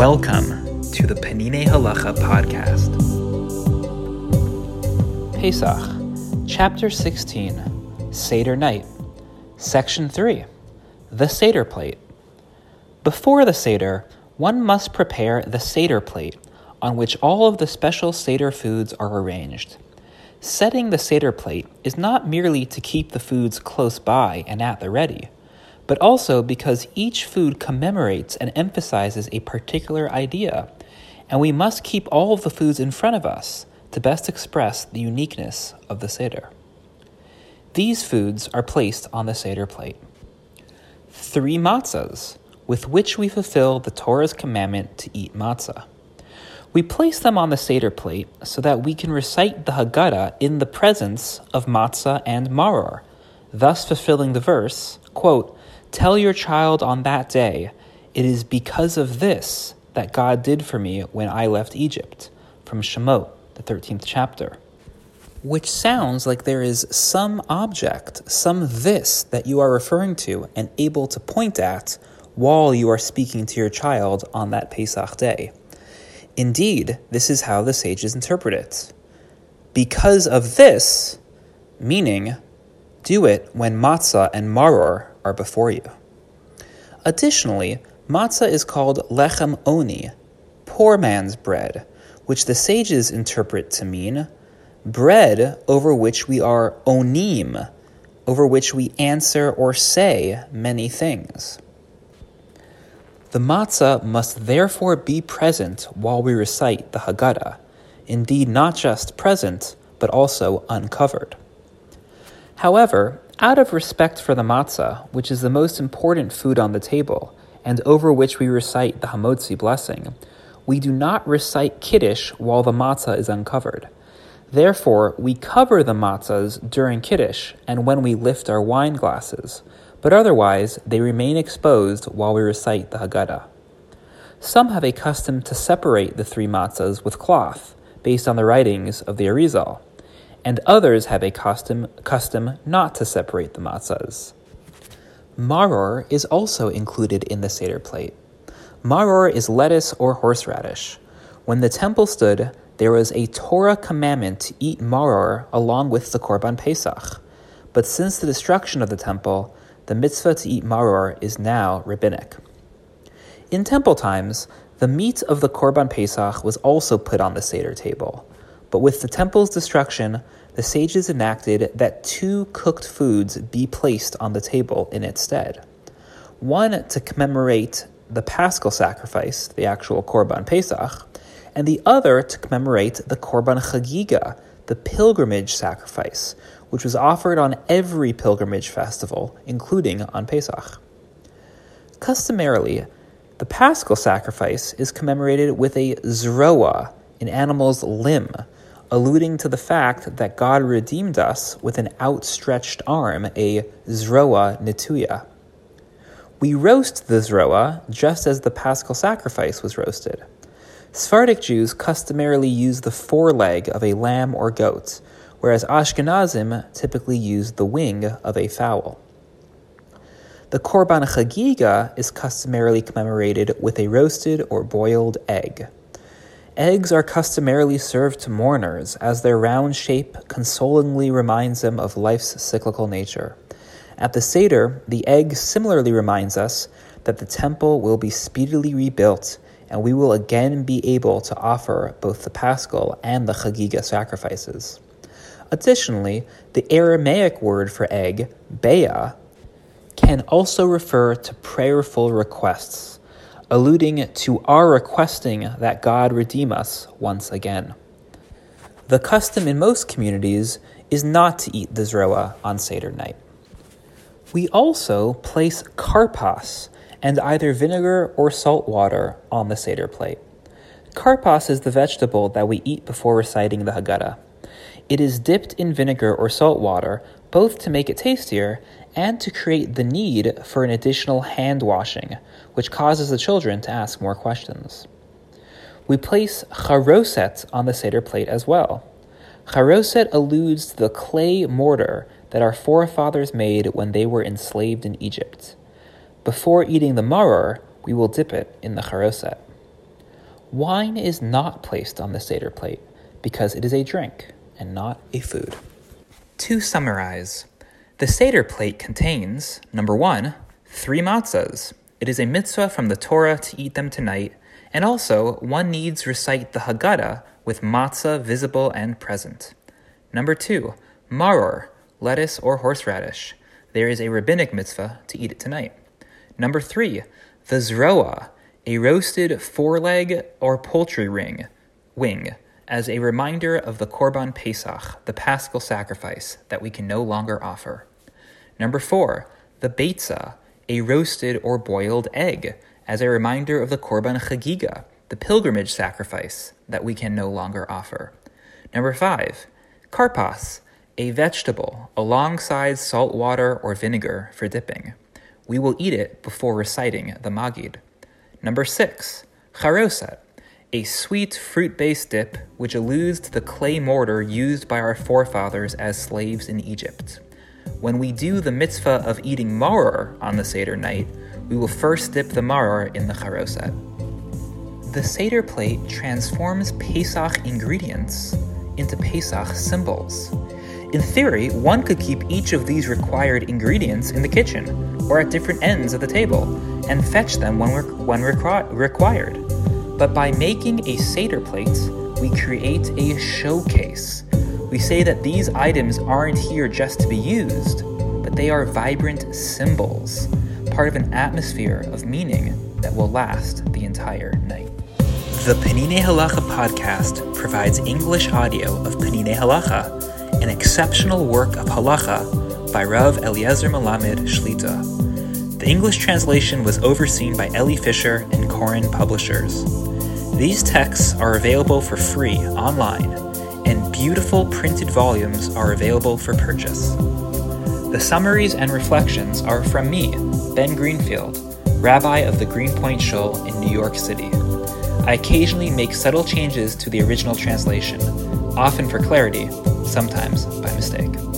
Welcome to the Peninei Halacha podcast. Pesach, Chapter 16, Seder Night, Section 3, The Seder Plate. Before the Seder, one must prepare the Seder plate, on which all of the special Seder foods are arranged. Setting the Seder plate is not merely to keep the foods close by and at the ready but also because each food commemorates and emphasizes a particular idea, and we must keep all of the foods in front of us to best express the uniqueness of the Seder. These foods are placed on the Seder plate. Three matzahs, with which we fulfill the Torah's commandment to eat matzah. We place them on the Seder plate so that we can recite the Haggadah in the presence of matzah and maror, thus fulfilling the verse, quote, Tell your child on that day, it is because of this that God did for me when I left Egypt, from Shemot, the 13th chapter. Which sounds like there is some object, some this that you are referring to and able to point at while you are speaking to your child on that Pesach day. Indeed, this is how the sages interpret it. Because of this, meaning, do it when matzah and maror are before you. Additionally, matzah is called lechem oni, poor man's bread, which the sages interpret to mean bread over which we are onim, over which we answer or say many things. The matzah must therefore be present while we recite the Haggadah, indeed, not just present, but also uncovered. However, out of respect for the matzah, which is the most important food on the table, and over which we recite the Hamotzi blessing, we do not recite Kiddush while the matzah is uncovered. Therefore, we cover the matzahs during Kiddush and when we lift our wine glasses, but otherwise they remain exposed while we recite the Haggadah. Some have a custom to separate the three matzahs with cloth, based on the writings of the Arizal and others have a custom, custom not to separate the matzahs. Maror is also included in the Seder plate. Maror is lettuce or horseradish. When the temple stood, there was a Torah commandment to eat maror along with the Korban Pesach. But since the destruction of the temple, the mitzvah to eat maror is now rabbinic. In temple times, the meat of the Korban Pesach was also put on the Seder table. But with the temple's destruction, the sages enacted that two cooked foods be placed on the table in its stead. One to commemorate the paschal sacrifice, the actual Korban Pesach, and the other to commemorate the Korban Chagiga, the pilgrimage sacrifice, which was offered on every pilgrimage festival, including on Pesach. Customarily, the paschal sacrifice is commemorated with a zroa, an animal's limb, alluding to the fact that God redeemed us with an outstretched arm, a zroa netuya. We roast the zroa just as the paschal sacrifice was roasted. Sephardic Jews customarily use the foreleg of a lamb or goat, whereas Ashkenazim typically use the wing of a fowl. The Korban Chagiga is customarily commemorated with a roasted or boiled egg. Eggs are customarily served to mourners, as their round shape consolingly reminds them of life's cyclical nature. At the Seder, the egg similarly reminds us that the temple will be speedily rebuilt and we will again be able to offer both the Paschal and the Chagiga sacrifices. Additionally, the Aramaic word for egg, bea, can also refer to prayerful requests alluding to our requesting that God redeem us once again. The custom in most communities is not to eat the zroa on Seder night. We also place karpas and either vinegar or salt water on the Seder plate. Karpas is the vegetable that we eat before reciting the Haggadah. It is dipped in vinegar or salt water, both to make it tastier and to create the need for an additional hand washing, which causes the children to ask more questions. We place charoset on the Seder plate as well. Charoset alludes to the clay mortar that our forefathers made when they were enslaved in Egypt. Before eating the maror, we will dip it in the charoset. Wine is not placed on the Seder plate because it is a drink and not a food. To summarize, the Seder plate contains number one, three matzahs. It is a mitzvah from the Torah to eat them tonight, and also one needs recite the Haggadah with matzah visible and present. Number two, maror, lettuce or horseradish. There is a rabbinic mitzvah to eat it tonight. Number three, the zroa, a roasted foreleg or poultry ring, wing, as a reminder of the Korban Pesach, the paschal sacrifice that we can no longer offer. Number four, the beitza, a roasted or boiled egg, as a reminder of the Korban Chagiga, the pilgrimage sacrifice that we can no longer offer. Number five, karpas, a vegetable alongside salt water or vinegar for dipping. We will eat it before reciting the Magid. Number six, charoset, a sweet fruit based dip which alludes to the clay mortar used by our forefathers as slaves in Egypt. When we do the mitzvah of eating maror on the Seder night, we will first dip the maror in the charoset. The Seder plate transforms Pesach ingredients into Pesach symbols. In theory, one could keep each of these required ingredients in the kitchen or at different ends of the table and fetch them when, when requ- required. But by making a Seder plate, we create a showcase. We say that these items aren't here just to be used, but they are vibrant symbols, part of an atmosphere of meaning that will last the entire night. The Peninei Halacha podcast provides English audio of Peninei Halacha, an exceptional work of halacha by Rav Eliezer Melamed Shlita. The English translation was overseen by Elli Fischer and Koren Publishers. These texts are available for free online, and beautiful printed volumes are available for purchase. The summaries and reflections are from me, Ben Greenfield, rabbi of the Greenpoint Shul in New York City. I occasionally make subtle changes to the original translation, often for clarity, sometimes by mistake.